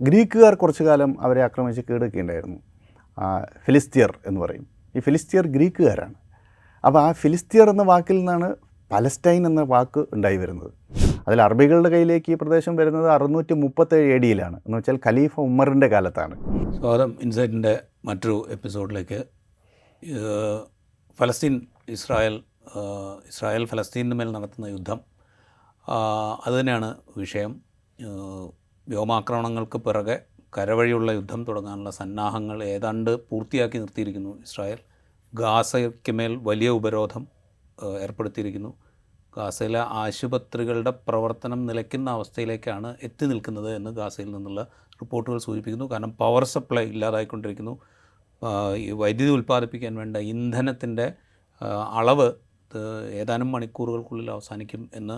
ഗ്രീക്കുകാർ കുറച്ചു കാലം അവരെ ആക്രമിച്ച് കീഴടക്കുകയുണ്ടായിരുന്നു ആ, ഫിലിസ്തീയർ എന്ന് പറയും. ഈ ഫിലിസ്തീയർ ഗ്രീക്കുകാരാണ്. അപ്പോൾ ആ ഫിലിസ്തീയർ എന്ന വാക്കിൽ നിന്നാണ് പലസ്റ്റൈൻ എന്ന വാക്ക് ഉണ്ടായി വരുന്നത്. അതിൽ അറബികളുടെ കയ്യിലേക്ക് ഈ പ്രദേശം വരുന്നത് അറുന്നൂറ്റി മുപ്പത്തേഴ് എ ഡിയിലാണ് എന്ന് വെച്ചാൽ ഖലീഫ ഉമ്മറിന്റെ കാലത്താണ്. സ്വാഗതം. ഇൻസൈറ്റിന്റെ മറ്റൊരു എപ്പിസോഡിലേക്ക്. ഫലസ്തീൻ ഇസ്രായേൽ ഇസ്രായേൽ ഫലസ്തീനു മേൽ നടത്തുന്ന യുദ്ധം. അതുതന്നെയാണ് വിഷയം. വ്യോമാക്രമണങ്ങൾക്ക് പിറകെ കരവഴിയുള്ള യുദ്ധം തുടങ്ങാനുള്ള സന്നാഹങ്ങൾ ഏതാണ്ട് പൂർത്തിയാക്കി നിർത്തിയിരിക്കുന്നു ഇസ്രായേൽ. ഗാസയ്ക്ക് മേൽ വലിയ ഉപരോധം ഏർപ്പെടുത്തിയിരിക്കുന്നു. ഗാസയിലെ ആശുപത്രികളുടെ പ്രവർത്തനം നിലയ്ക്കുന്ന അവസ്ഥയിലേക്കാണ് എത്തി നിൽക്കുന്നത് എന്ന് ഗാസയിൽ നിന്നുള്ള റിപ്പോർട്ടുകൾ സൂചിപ്പിക്കുന്നു. കാരണം പവർ സപ്ലൈ ഇല്ലാതായിക്കൊണ്ടിരിക്കുന്നു. വൈദ്യുതി ഉൽപ്പാദിപ്പിക്കാൻ വേണ്ട ഇന്ധനത്തിന്റെ അളവ് ഏതാനും മണിക്കൂറുകൾക്കുള്ളിൽ അവസാനിക്കും എന്ന്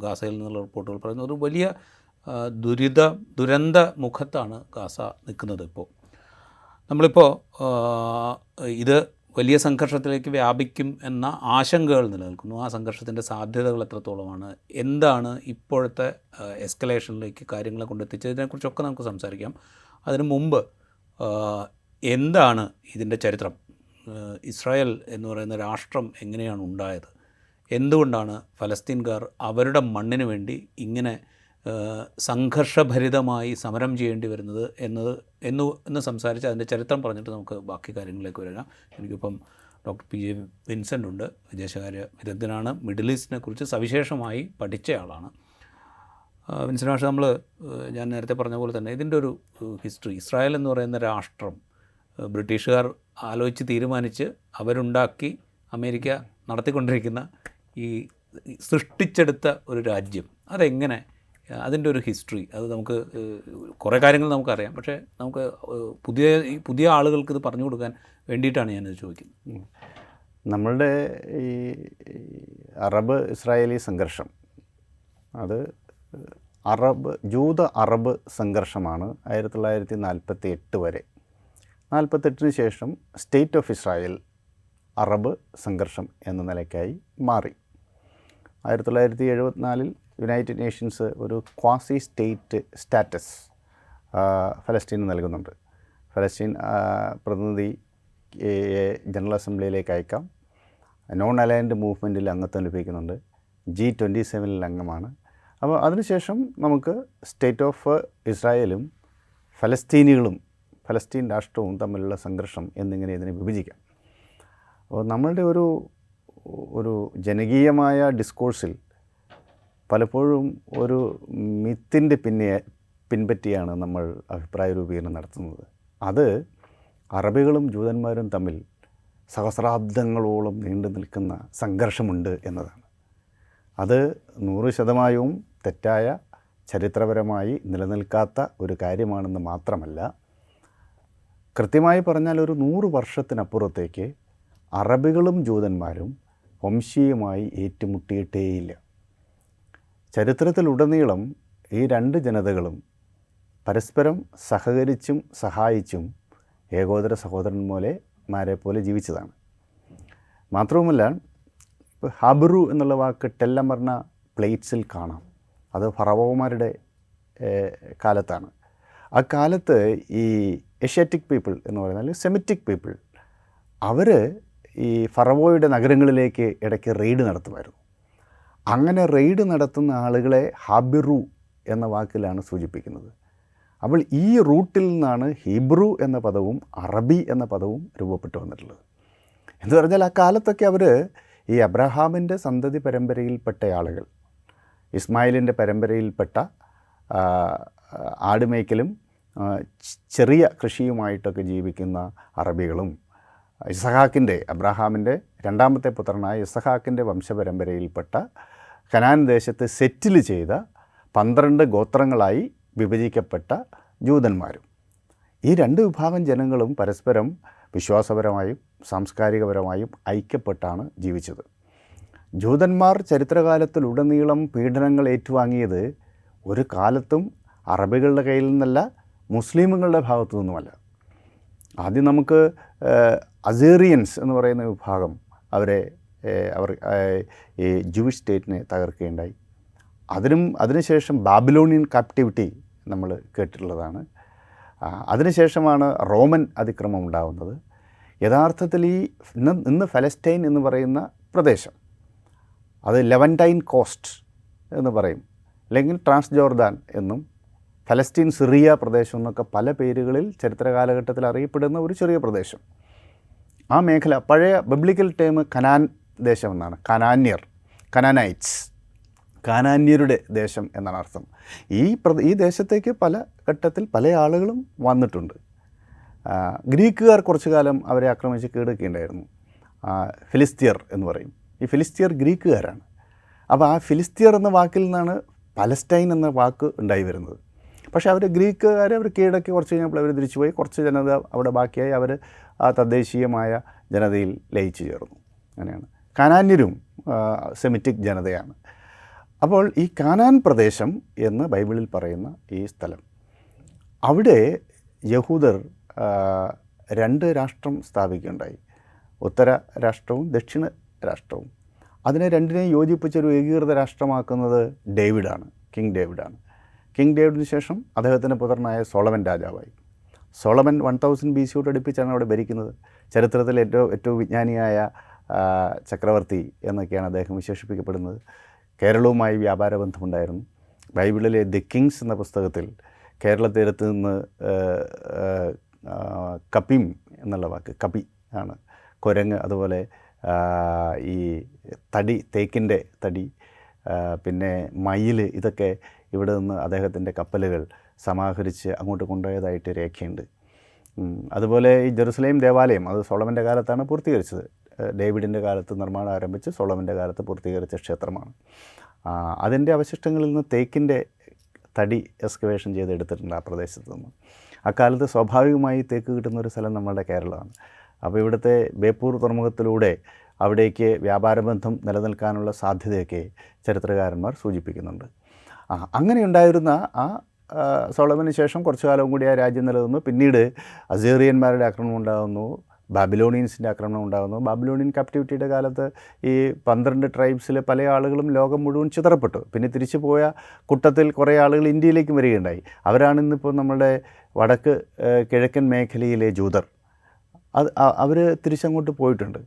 ഗാസയിൽ നിന്നുള്ള റിപ്പോർട്ടുകൾ പറയുന്നു. ഒരു വലിയ ദുരിത ദുരന്ത മുഖത്താണ് ഗാസ നിൽക്കുന്നത് ഇപ്പോൾ. നമ്മളിപ്പോൾ ഇത് വലിയ സംഘർഷത്തിലേക്ക് വ്യാപിക്കും എന്ന ആശങ്കകൾ നിലനിൽക്കുന്നു. ആ സംഘർഷത്തിന്റെ സാധ്യതകൾ എത്രത്തോളമാണ്? എന്താണ് ഇപ്പോഴത്തെ എസ്കലേഷനിലേക്ക് കാര്യങ്ങളെ കൊണ്ടെത്തിച്ചത്? ഇതിനെക്കുറിച്ചൊക്കെ നമുക്ക് സംസാരിക്കാം. അതിനു മുമ്പ് എന്താണ് ഇതിന്റെ ചരിത്രം? ഇസ്രായേൽ എന്ന് പറയുന്ന രാഷ്ട്രം എങ്ങനെയാണ് ഉണ്ടായത്? എന്തുകൊണ്ടാണ് ഫലസ്തീൻകാർ അവരുടെ മണ്ണിന് വേണ്ടി ഇങ്ങനെ സംഘർഷഭരിതമായി സമരം ചെയ്യേണ്ടി വരുന്നത് എന്നത് എന്ന് എന്ന് സംസാരിച്ച് അതിന്റെ ചരിത്രം പറഞ്ഞിട്ട് നമുക്ക് ബാക്കി കാര്യങ്ങളിലേക്ക് വരാം. എനിക്കിപ്പം ഡോക്ടർ പി ജെ വിൻസെന്റ് ഉണ്ട്. വിദേശകാര്യ വിദഗ്ധനാണ്. മിഡിൽ ഈസ്റ്റിനെ കുറിച്ച് സവിശേഷമായി പഠിച്ചയാളാണ് വിൻസെന്റ് മാഷ് നമ്മൾ ഞാൻ നേരത്തെ പറഞ്ഞ പോലെ തന്നെ ഇതിന്റെ ഒരു ഹിസ്റ്ററി ഇസ്രായേൽ എന്ന് പറയുന്ന രാഷ്ട്രം ബ്രിട്ടീഷുകാർ ആലോചിച്ച് തീരുമാനിച്ച് അവരുണ്ടാക്കി അമേരിക്ക നടത്തിക്കൊണ്ടിരിക്കുന്ന ഈ സൃഷ്ടിച്ചെടുത്ത ഒരു രാജ്യം അതെങ്ങനെ അതിന്റെ ഒരു ഹിസ്റ്ററി. അത് നമുക്ക് കുറേ കാര്യങ്ങൾ നമുക്കറിയാം. പക്ഷേ നമുക്ക് പുതിയ പുതിയ ആളുകൾക്ക് ഇത് പറഞ്ഞു കൊടുക്കാൻ വേണ്ടിയിട്ടാണ് ഞാനത് ചോദിക്കുന്നത്. നമ്മളുടെ ഈ അറബ് ഇസ്രായേലി സംഘർഷം അത് അറബ് ജൂത അറബ് സംഘർഷമാണ് ആയിരത്തി തൊള്ളായിരത്തി നാൽപ്പത്തി എട്ട് വരെ. നാൽപ്പത്തെട്ടിന് ശേഷം സ്റ്റേറ്റ് ഓഫ് ഇസ്രായേൽ അറബ് സംഘർഷം എന്ന നിലയ്ക്കായി മാറി. ആയിരത്തി തൊള്ളായിരത്തി എഴുപത്തിനാലിൽ യുണൈറ്റഡ് നേഷൻസ് ഒരു ക്വാസി സ്റ്റേറ്റ് സ്റ്റാറ്റസ് ഫലസ്തീന് നൽകുന്നുണ്ട്. ഫലസ്തീൻ പ്രതിനിധി ജനറൽ അസംബ്ലിയിലേക്ക് അയക്കാം. നോൺ അലയൻഡ് മൂവ്മെന്റിൽ അംഗത്വം ലഭിക്കുന്നുണ്ട്. ജി ട്വന്റി സെവനിൽ അംഗമാണ്. അപ്പോൾ അതിനുശേഷം നമുക്ക് സ്റ്റേറ്റ് ഓഫ് ഇസ്രായേലും ഫലസ്തീനികളും ഫലസ്തീൻ രാഷ്ട്രവും തമ്മിലുള്ള സംഘർഷം എന്നിങ്ങനെ ഇതിനെ വിഭജിക്കാം. അപ്പോൾ നമ്മളുടെ ഒരു ഒരു ജനകീയമായ ഡിസ്കോഴ്സിൽ പലപ്പോഴും ഒരു മിത്തിന്റെ പിന്നെ പിൻപറ്റിയാണ് നമ്മൾ അഭിപ്രായ രൂപീകരണം നടത്തുന്നത്. അത് അറബികളും ജൂതന്മാരും തമ്മിൽ സഹസ്രാബ്ദങ്ങളോളം നീണ്ടു നിൽക്കുന്ന സംഘർഷമുണ്ട് എന്നതാണ്. അത് നൂറ് ശതമാനവും തെറ്റായ ചരിത്രപരമായി നിലനിൽക്കാത്ത ഒരു കാര്യമാണെന്ന് മാത്രമല്ല കൃത്യമായി പറഞ്ഞാൽ ഒരു നൂറ് വർഷത്തിനപ്പുറത്തേക്ക് അറബികളും ജൂതന്മാരും വംശീയമായി ഏറ്റുമുട്ടിയിട്ടേയില്ല. ചരിത്രത്തിലുടനീളം ഈ രണ്ട് ജനതകളും പരസ്പരം സഹകരിച്ചും സഹായിച്ചും ഏകോദര സഹോദരന്മാരെ മാരെ പോലെ ജീവിച്ചതാണ്. മാത്രവുമല്ല ഇപ്പോൾ ഹബറു എന്നുള്ള വാക്ക് ടെല്ലമർണ പ്ലേറ്റ്സിൽ കാണാം. അത് ഫറവോമാരുടെ കാലത്താണ്. ആ കാലത്ത് ഈ ഏഷ്യാറ്റിക് പീപ്പിൾ എന്ന് പറഞ്ഞാൽ സെമിറ്റിക് പീപ്പിൾ അവർ ഈ ഫറവോയുടെ നഗരങ്ങളിലേക്ക് ഇടയ്ക്ക് റെയ്ഡ് നടത്തുമായിരുന്നു. അങ്ങനെ റെയ്ഡ് നടത്തുന്ന ആളുകളെ ഹബിറു എന്ന വാക്കിലാണ് സൂചിപ്പിക്കുന്നത്. അപ്പോൾ ഈ റൂട്ടിൽ നിന്നാണ് ഹീബ്രു എന്ന പദവും അറബി എന്ന പദവും രൂപപ്പെട്ടു വന്നിട്ടുള്ളത്. എന്ന് പറഞ്ഞാൽ ആ കാലത്തൊക്കെ അവർ ഈ അബ്രഹാമിന്റെ സന്തതി പരമ്പരയിൽപ്പെട്ട ആളുകൾ ഇസ്മായിലിന്റെ പരമ്പരയിൽപ്പെട്ട ആടുമേക്കലും ചെറിയ കൃഷിയുമായിട്ടൊക്കെ ജീവിക്കുന്ന അറബികളും ഇസഹാക്കിന്റെ അബ്രഹാമിന്റെ രണ്ടാമത്തെ പുത്രനായ ഇസഹാക്കിന്റെ വംശപരമ്പരയിൽപ്പെട്ട കനാൻ ദേശത്ത് സെറ്റിൽ ചെയ്ത പന്ത്രണ്ട് ഗോത്രങ്ങളായി വിഭജിക്കപ്പെട്ട ജൂതന്മാരും. ഈ രണ്ട് വിഭാഗം ജനങ്ങളും പരസ്പരം വിശ്വാസപരമായും സാംസ്കാരികപരമായും ഐക്യപ്പെട്ടാണ് ജീവിച്ചത്. ജൂതന്മാർ ചരിത്രകാലത്തിലുടനീളം പീഡനങ്ങൾ ഏറ്റുവാങ്ങിയത് ഒരു കാലത്തും അറബികളുടെ കയ്യിൽ നിന്നല്ല മുസ്ലിമുകളുടെ ഭാഗത്തു നിന്നുമല്ല. ആദ്യം നമുക്ക് അസേറിയൻസ് എന്ന് പറയുന്ന വിഭാഗം അവരെ അവർ ഈ ജൂയിഷ് സ്റ്റേറ്റിനെ തകർക്കുകയുണ്ടായി. അതിനും അതിനുശേഷം ബാബിലോണിയൻ കാപ്റ്റിവിറ്റി നമ്മൾ കേട്ടിട്ടുള്ളതാണ്. അതിനുശേഷമാണ് റോമൻ അതിക്രമം ഉണ്ടാകുന്നത് യഥാർത്ഥത്തിൽ ഈ ഇന്ന് ഇന്ന് ഫലസ്റ്റൈൻ എന്ന് പറയുന്ന പ്രദേശം അത് ലെവന്റൈൻ കോസ്റ്റ് എന്ന് പറയും. അല്ലെങ്കിൽ ട്രാൻസ് ജോർദാൻ എന്നും ഫലസ്തീൻ സിറിയ പ്രദേശം എന്നൊക്കെ പല പേരുകളിൽ ചരിത്ര കാലഘട്ടത്തിൽ അറിയപ്പെടുന്ന ഒരു ചെറിയ പ്രദേശം. ആ മേഖല പഴയ ബിബ്ലിക്കൽ ടേം കനാൻ ദേശം എന്നാണ് കനാന്യർ കനാനൈറ്റ്സ്. കാനാന്യരുടെ ദേശം എന്നാണ് അർത്ഥം. ഈ പ്ര ഈ ദേശത്തേക്ക് പല ഘട്ടത്തിൽ പല ആളുകളും വന്നിട്ടുണ്ട്. ഗ്രീക്കുകാർ കുറച്ചു കാലം അവരെ ആക്രമിച്ച് കീഴടക്കിയിട്ടുണ്ടായിരുന്നു ആ, ഫിലിസ്തീയർ എന്ന് പറയും. ഈ ഫിലിസ്തീയർ ഗ്രീക്കുകാരാണ്. അപ്പോൾ ആ ഫിലിസ്തീയർ എന്ന വാക്കിൽ നിന്നാണ് പലസ്റ്റൈൻ എന്ന വാക്ക് ഉണ്ടായി വരുന്നത്. പക്ഷേ അവർ ഗ്രീക്കുകാരെ അവർ കീഴടക്കി കുറച്ച് കഴിഞ്ഞപ്പോൾ അവർ തിരിച്ചുപോയി. കുറച്ച് ജനത അവിടെ ബാക്കിയായി. അവർ ആ തദ്ദേശീയമായ ജനതയിൽ ലയിച്ചു ചേർന്നു. അങ്ങനെയാണ്. കാനാന്യരും സെമിറ്റിക് ജനതയാണ്. അപ്പോൾ ഈ കാനാൻ പ്രദേശം എന്ന് ബൈബിളിൽ പറയുന്ന ഈ സ്ഥലം അവിടെ യഹൂദർ രണ്ട് രാഷ്ട്രം സ്ഥാപിക്കുകയുണ്ടായി. ഉത്തര രാഷ്ട്രവും ദക്ഷിണ രാഷ്ട്രവും. അതിനെ രണ്ടിനെയും യോജിപ്പിച്ചൊരു ഏകീകൃത രാഷ്ട്രമാക്കുന്നത് ഡേവിഡാണ് കിങ് ഡേവിഡാണ്. കിങ് ഡേവിഡിന് ശേഷം അദ്ദേഹത്തിന്റെ പുത്രനായ സോളമൻ രാജാവായി. സോളമൻ വൺ തൗസൻഡ് ബി സിയോട് അടുപ്പിച്ചാണ് അവിടെ ഭരിക്കുന്നത്. ചരിത്രത്തിലെ ഏറ്റവും ഏറ്റവും വിജ്ഞാനിയായ ചക്രവർത്തി എന്നൊക്കെയാണ് അദ്ദേഹം വിശേഷിപ്പിക്കപ്പെടുന്നത്. കേരളവുമായി വ്യാപാര ബന്ധമുണ്ടായിരുന്നു. ബൈബിളിലെ ദി കിങ്സ് എന്ന പുസ്തകത്തിൽ കേരള തീരത്ത് നിന്ന് കപ്പിം എന്നുള്ള വാക്ക് കപി ആണ്. കുരങ്ങ് അതുപോലെ ഈ തടി തേക്കിന്റെ തടി പിന്നെ മയിൽ ഇതൊക്കെ ഇവിടെ നിന്ന് അദ്ദേഹത്തിന്റെ കപ്പലുകൾ സമാഹരിച്ച് അങ്ങോട്ട് കൊണ്ടുപോയതായിട്ട് രേഖയുണ്ട്. അതുപോലെ ഈ ജെറുസലേം ദേവാലയം അത് സോളമന്റെ കാലത്താണ് പൂർത്തീകരിച്ചത്. ഡേവിഡിന്റെ കാലത്ത് നിർമ്മാണം ആരംഭിച്ച് സോളമന്റെ കാലത്ത് പൂർത്തീകരിച്ച ക്ഷേത്രമാണ്. അതിന്റെ അവശിഷ്ടങ്ങളിൽ നിന്ന് തേക്കിന്റെ തടി എക്സ്കവേഷൻ ചെയ്ത് എടുത്തിട്ടുണ്ട് ആ പ്രദേശത്ത് നിന്ന്. അക്കാലത്ത് സ്വാഭാവികമായി തേക്ക് കിട്ടുന്ന ഒരു സ്ഥലം നമ്മളുടെ കേരളമാണ്. അപ്പോൾ ഇവിടുത്തെ ബേപ്പൂർ തുറമുഖത്തിലൂടെ അവിടേക്ക് വ്യാപാരബന്ധം നിലനിൽക്കാനുള്ള സാധ്യതയൊക്കെ ചരിത്രകാരന്മാർ സൂചിപ്പിക്കുന്നുണ്ട്. ആ അങ്ങനെ ഉണ്ടായിരുന്ന ആ സോളമിന് ശേഷം കുറച്ചു കാലം കൂടി ആ രാജ്യം നിലനിന്നു. പിന്നീട് അസേറിയന്മാരുടെ ആക്രമണം ഉണ്ടാകുന്നു. ബാബിലോണിയൻസിന്റെ ആക്രമണം ഉണ്ടാകുന്നു. ബാബിലോണിയൻ കാപ്റ്റിവിറ്റിയുടെ കാലത്ത് ഈ പന്ത്രണ്ട് ട്രൈബ്സിലെ പല ആളുകളും ലോകം മുഴുവൻ ചിതറപ്പെട്ടു. പിന്നെ തിരിച്ചു പോയ കൂട്ടത്തിൽ കുറേ ആളുകൾ ഇന്ത്യയിലേക്ക് വരികയുണ്ടായി. അവരാണ് ഇന്നിപ്പോൾ നമ്മുടെ വടക്ക് കിഴക്കൻ മേഖലയിലെ ജൂതർ. അത് അവർ തിരിച്ചങ്ങോട്ട് പോയിട്ടുണ്ട്.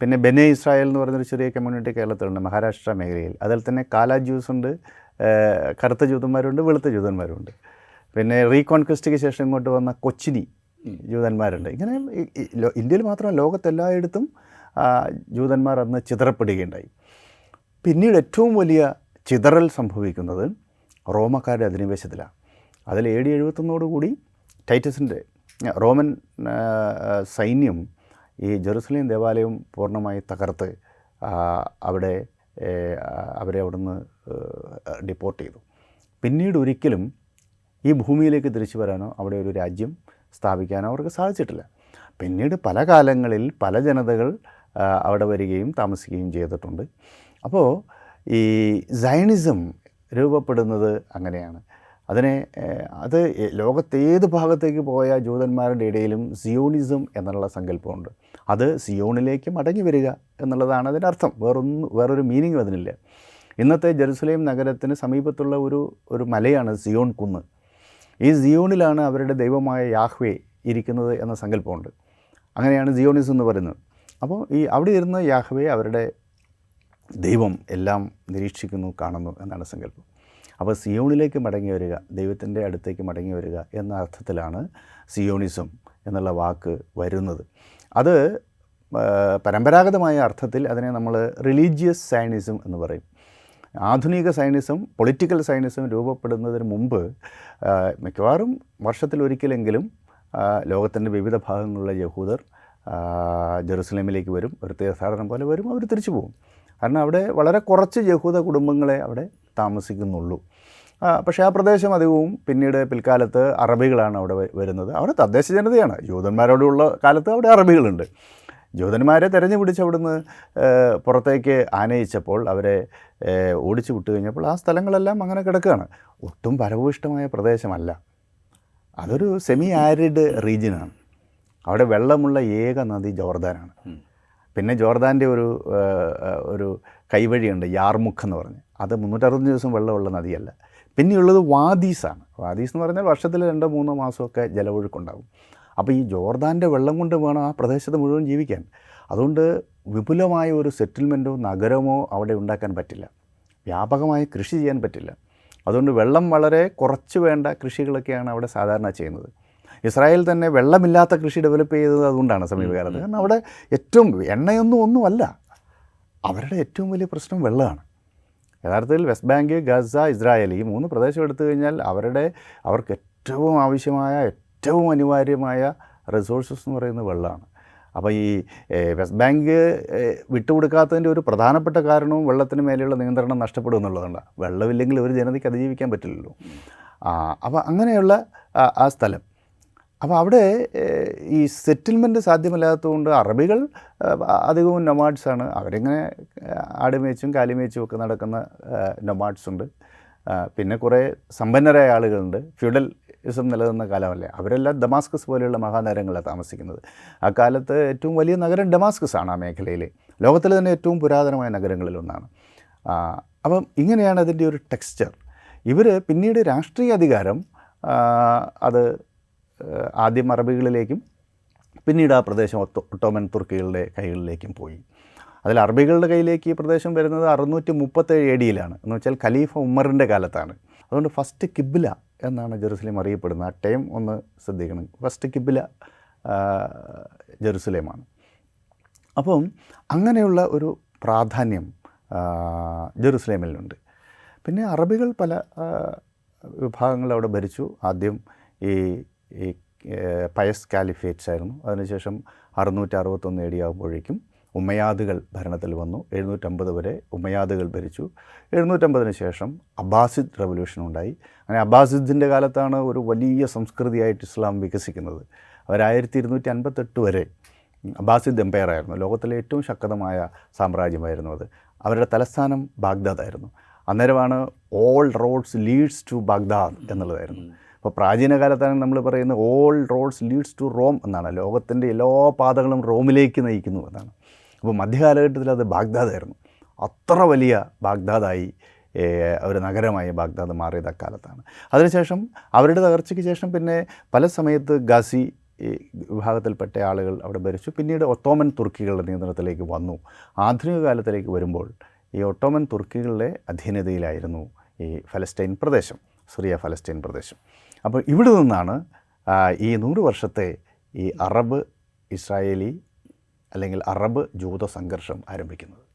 പിന്നെ ബെനെ ഇസ്രായേൽ എന്ന് പറയുന്നൊരു ചെറിയ കമ്മ്യൂണിറ്റി കേരളത്തിലുണ്ട് മഹാരാഷ്ട്ര മേഖലയിൽ. അതിൽ തന്നെ കാല ജ്യൂസ് ഉണ്ട് കറുത്ത ജൂതന്മാരുണ്ട് വെളുത്ത ജൂതന്മാരുണ്ട്. പിന്നെ റീകോൺക്വസ്റ്റിക്ക് ശേഷം ഇങ്ങോട്ട് വന്ന കൊച്ചിനി. ജൂതന്മാരുണ്ട്. ഇങ്ങനെ ഇന്ത്യയിൽ മാത്രമല്ല ലോകത്തെല്ലായിടത്തും ജൂതന്മാർ അന്ന് ചിതറപ്പെടുകയുണ്ടായി. പിന്നീട് ഏറ്റവും വലിയ ചിതറൽ സംഭവിക്കുന്നത് റോമക്കാരുടെ അധിനിവേശത്തിലാണ്. അതിൽ എ ഡി എഴുപത്തൊന്നോടുകൂടി ടൈറ്റസിന്റെ റോമൻ സൈന്യം ഈ ജെറുസലേം ദേവാലയം പൂർണമായി തകർത്ത് അവിടെ അവരെ അവിടുന്ന് ഡിപ്പോർട്ട് ചെയ്തു. പിന്നീട് ഒരിക്കലും ഈ ഭൂമിയിലേക്ക് തിരിച്ചു വരാനോ അവിടെ ഒരു രാജ്യം സ്ഥാപിക്കാനോ അവർക്ക് സാധിച്ചിട്ടില്ല. പിന്നീട് പല കാലങ്ങളിൽ പല ജനതകൾ അവിടെ വരികയും താമസിക്കുകയും ചെയ്തിട്ടുണ്ട്. അപ്പോൾ ഈ സയണിസം രൂപപ്പെടുന്നത് അങ്ങനെയാണ്. അതിനെ അത് എ- ലോകത്ത് ഏത് ഭാഗത്തേക്ക് പോയ ജൂതന്മാരുടെ ഇടയിലും സിയോണിസം എന്നുള്ള സങ്കല്പമുണ്ട്. അത് സിയോണിലേക്ക് മടങ്ങി വരിക എന്നുള്ളതാണ് അതിന്റെ അർത്ഥം. വേറൊന്നും വേറൊരു മീനിങ്ങും അതിനില്ല. ഇന്നത്തെ ജെറുസലേം നഗരത്തിന് സമീപത്തുള്ള ഒരു ഒരു മലയാണ് സിയോൺ കുന്ന്. ഈ സിയോണിലാണ് അവരുടെ ദൈവമായ യാഹ്വേ ഇരിക്കുന്നത് എന്ന സങ്കല്പമുണ്ട്. അങ്ങനെയാണ് സിയോണിസ് എന്ന് പറയുന്നത്. അപ്പോൾ ഈ അവിടെ ഇരുന്ന് യാഹ്വേ അവരുടെ ദൈവം എല്ലാം നിരീക്ഷിക്കുന്നു കാണുന്നു എന്നാണ് സങ്കല്പം. അപ്പോൾ സിയോണിലേക്ക് മടങ്ങി വരിക ദൈവത്തിന്റെ അടുത്തേക്ക് മടങ്ങി വരിക എന്ന അർത്ഥത്തിലാണ് സിയോണിസം എന്നുള്ള വാക്ക് വരുന്നത്. അത് പരമ്പരാഗതമായ അർത്ഥത്തിൽ അതിനെ നമ്മൾ റിലീജിയസ് സയനിസം എന്ന് പറയും. ആധുനിക സയനിസം പൊളിറ്റിക്കൽ സയനിസം രൂപപ്പെടുന്നതിന് മുമ്പ് മിക്കവാറും വർഷത്തിലൊരിക്കലെങ്കിലും ലോകത്തിന്റെ വിവിധ ഭാഗങ്ങളിലെ യഹൂദർ ജെറുസലേമിലേക്ക് വരും ഒരു തീർത്ഥാടനം പോലെ വരും അവർ തിരിച്ചു പോകും. കാരണം അവിടെ വളരെ കുറച്ച് യഹൂദ കുടുംബങ്ങളെ അവിടെ താമസിക്കുന്നുള്ളൂ. പക്ഷേ ആ പ്രദേശം അധികവും പിന്നീട് പിൽക്കാലത്ത് അറബികളാണ് അവിടെ വരുന്നത്. അവിടെ തദ്ദേശ ജനതയാണ്. യൂതന്മാരോടുള്ള കാലത്ത് അവിടെ അറബികളുണ്ട്. ജൂതന്മാരെ തെരഞ്ഞു പിടിച്ച് അവിടുന്ന് ഏഹ്, പുറത്തേക്ക് ആനയിച്ചപ്പോൾ അവരെ ഓടിച്ചു വിട്ടു കഴിഞ്ഞപ്പോൾ ആ സ്ഥലങ്ങളെല്ലാം അങ്ങനെ കിടക്കുകയാണ്. ഒട്ടും പരഭൂഷ്ടമായ പ്രദേശമല്ല. അതൊരു സെമി ആരിഡ് റീജിയനാണ്. അവിടെ വെള്ളമുള്ള ഏക നദി ജോർദാനാണ്. പിന്നെ ജോർദാന്റെ ഒരു ഒരു കൈവഴിയുണ്ട് യാർമുഖ് എന്ന് പറഞ്ഞ്. അത് മുന്നൂറ്ററുപത് ദിവസം വെള്ളമുള്ള നദിയല്ല. പിന്നെയുള്ളത് വാദീസാണ്. വാദീസ് എന്ന് പറഞ്ഞാൽ വർഷത്തിൽ രണ്ടോ മൂന്നോ മാസമൊക്കെ ജലമൊഴുക്കുണ്ടാകും. അപ്പോൾ ഈ ജോർദാന്റെ വെള്ളം കൊണ്ട് വേണം ആ പ്രദേശത്ത് മുഴുവൻ ജീവിക്കാൻ. അതുകൊണ്ട് വിപുലമായ ഒരു സെറ്റിൽമെന്റോ നഗരമോ അവിടെ ഉണ്ടാക്കാൻ പറ്റില്ല. വ്യാപകമായി കൃഷി ചെയ്യാൻ പറ്റില്ല. അതുകൊണ്ട് വെള്ളം വളരെ കുറച്ച് വേണ്ട കൃഷികളൊക്കെയാണ് അവിടെ സാധാരണ ചെയ്യുന്നത്. ഇസ്രായേൽ തന്നെ വെള്ളമില്ലാത്ത കൃഷി ഡെവലപ്പ് ചെയ്തത് അതുകൊണ്ടാണ് സമീപകാലത്ത്. കാരണം അവിടെ ഏറ്റവും എണ്ണയൊന്നും ഒന്നുമല്ല. അവരുടെ ഏറ്റവും വലിയ പ്രശ്നം വെള്ളമാണ്. യഥാർത്ഥത്തിൽ വെസ്റ്റ് ബാങ്ക് ഗസ ഇസ്രായേൽ ഈ മൂന്ന് പ്രദേശം എടുത്തു കഴിഞ്ഞാൽ അവരുടെ അവർക്ക് ഏറ്റവും ആവശ്യമായ ഏറ്റവും അനിവാര്യമായ റിസോഴ്സസ് എന്ന് പറയുന്നത് വെള്ളമാണ്. അപ്പോൾ ഈ വെസ്റ്റ് ബാങ്ക് വിട്ടുകൊടുക്കാത്തതിന്റെ ഒരു പ്രധാനപ്പെട്ട കാരണവും വെള്ളത്തിന് മേലെയുള്ള നിയന്ത്രണം നഷ്ടപ്പെടും എന്നുള്ളതാണ് വെള്ളമില്ലെങ്കിൽ ഒരു ജനതയ്ക്ക് അതിജീവിക്കാൻ പറ്റില്ലല്ലോ. അപ്പോൾ അങ്ങനെയുള്ള ആ, സ്ഥലം. അപ്പോൾ അവിടെ ഈ സെറ്റിൽമെന്റ് സാധ്യമല്ലാത്തതുകൊണ്ട് അറബികൾ അധികവും നൊമാഡ്സാണ് അവരിങ്ങനെ ആടുമേച്ചും കാലിമേച്ചും ഒക്കെ നടക്കുന്ന നൊമാഡ്സ് ഉണ്ട്. പിന്നെ കുറേ സമ്പന്നരായ ആളുകളുണ്ട്. ഫ്യൂഡൽ ഇസം നിലനിന്ന കാലമല്ലേ? അവരെല്ലാം ഡമാസ്കസ് പോലെയുള്ള മഹാനഗരങ്ങളിലാണ് താമസിക്കുന്നത്. അക്കാലത്ത് കാലത്ത് ഏറ്റവും വലിയ നഗരം ഡമാസ്കസ് ആണ് ആ മേഖലയിൽ ലോകത്തിലെ തന്നെ ഏറ്റവും പുരാതനമായ നഗരങ്ങളിലൊന്നാണ് അപ്പം ഇങ്ങനെയാണ് അതിന്റെ ഒരു ടെക്സ്ചർ. ഇവർ പിന്നീട് രാഷ്ട്രീയ അധികാരം അത് ആദ്യം അറബികളിലേക്കും പിന്നീട് ആ പ്രദേശം ഒത്തോ- ഒട്ടോമൻ തുർക്കികളുടെ കൈകളിലേക്കും പോയി. അതിൽ അറബികളുടെ കയ്യിലേക്ക് ഈ പ്രദേശം വരുന്നത് അറുന്നൂറ്റി മുപ്പത്തേഴ് എ ഡിയിലാണ് എന്ന് വെച്ചാൽ ഖലീഫ ഉമ്മറിന്റെ കാലത്താണ്. അതുകൊണ്ട് ഫസ്റ്റ് കിബില എന്നാണ് ജെറുസലേം അറിയപ്പെടുന്നത്. ആ ടൈം ഒന്ന് ശ്രദ്ധിക്കണം. ഫസ്റ്റ് കിബില ജെറുസലേമാണ്. അപ്പം അങ്ങനെയുള്ള ഒരു പ്രാധാന്യം ജെറുസലേമിലുണ്ട്. പിന്നെ അറബികൾ പല വിഭാഗങ്ങൾ അവിടെ ഭരിച്ചു. ആദ്യം ഈ ഈ പയസ് കാലിഫേറ്റ്സ് ആയിരുന്നു. അതിനുശേഷം അറുന്നൂറ്റി അറുപത്തൊന്ന് ആകുമ്പോഴേക്കും ഉമ്മയാദുകൾ ഭരണത്തിൽ വന്നു. എഴുന്നൂറ്റമ്പത് വരെ ഉമ്മയാദുകൾ ഭരിച്ചു. എഴുന്നൂറ്റമ്പതിന് ശേഷം അബ്ബാസിദ് റവല്യൂഷൻ ഉണ്ടായി. അങ്ങനെ അബ്ബാസിദിന്റെ കാലത്താണ് ഒരു വലിയ സംസ്കൃതിയായിട്ട് ഇസ്ലാം വികസിക്കുന്നത്. അവർ ആയിരത്തി ഇരുന്നൂറ്റി അൻപത്തെട്ട് വരെ അബ്ബാസിദ് എംപയർ ആയിരുന്നു. ലോകത്തിലെ ഏറ്റവും ശക്തമായ സാമ്രാജ്യമായിരുന്നു അത്. അവരുടെ തലസ്ഥാനം ബാഗ്ദാദ് ആയിരുന്നു. അന്നേരമാണ് all roads leads to Baghdad എന്നുള്ളതായിരുന്നു. അപ്പോൾ പ്രാചീന കാലത്താണ് നമ്മൾ പറയുന്നത് all roads leads to Rome എന്നാണ്. ലോകത്തിന്റെ എല്ലാ പാതകളും റോമിലേക്ക് നയിക്കുന്നു എന്നാണ്. അപ്പോൾ മധ്യകാലഘട്ടത്തിൽ അത് ബാഗ്ദാദായിരുന്നു. അത്ര വലിയ ബാഗ്ദാദായി ഒരു നഗരമായി ബാഗ്ദാദ് മാറിയത് അക്കാലത്താണ്. അതിനുശേഷം അവരുടെ തകർച്ചയ്ക്ക് ശേഷം പിന്നെ പല സമയത്ത് ഗാസി വിഭാഗത്തിൽപ്പെട്ട ആളുകൾ അവിടെ ഭരിച്ചു. പിന്നീട് ഒട്ടോമൻ തുർക്കികളുടെ നിയന്ത്രണത്തിലേക്ക് വന്നു. ആധുനിക കാലത്തിലേക്ക് വരുമ്പോൾ ഈ ഒട്ടോമൻ തുർക്കികളുടെ അധീനതയിലായിരുന്നു ഈ ഫലസ്തീൻ പ്രദേശം സിറിയ ഫലസ്തീൻ പ്രദേശം. അപ്പോൾ ഇവിടെ നിന്നാണ് ഈ നൂറ് വർഷത്തെ ഈ അറബ് ഇസ്രായേലി അല്ലെങ്കിൽ അറബ് ജൂത സംഘർഷം ആരംഭിക്കുന്നത്.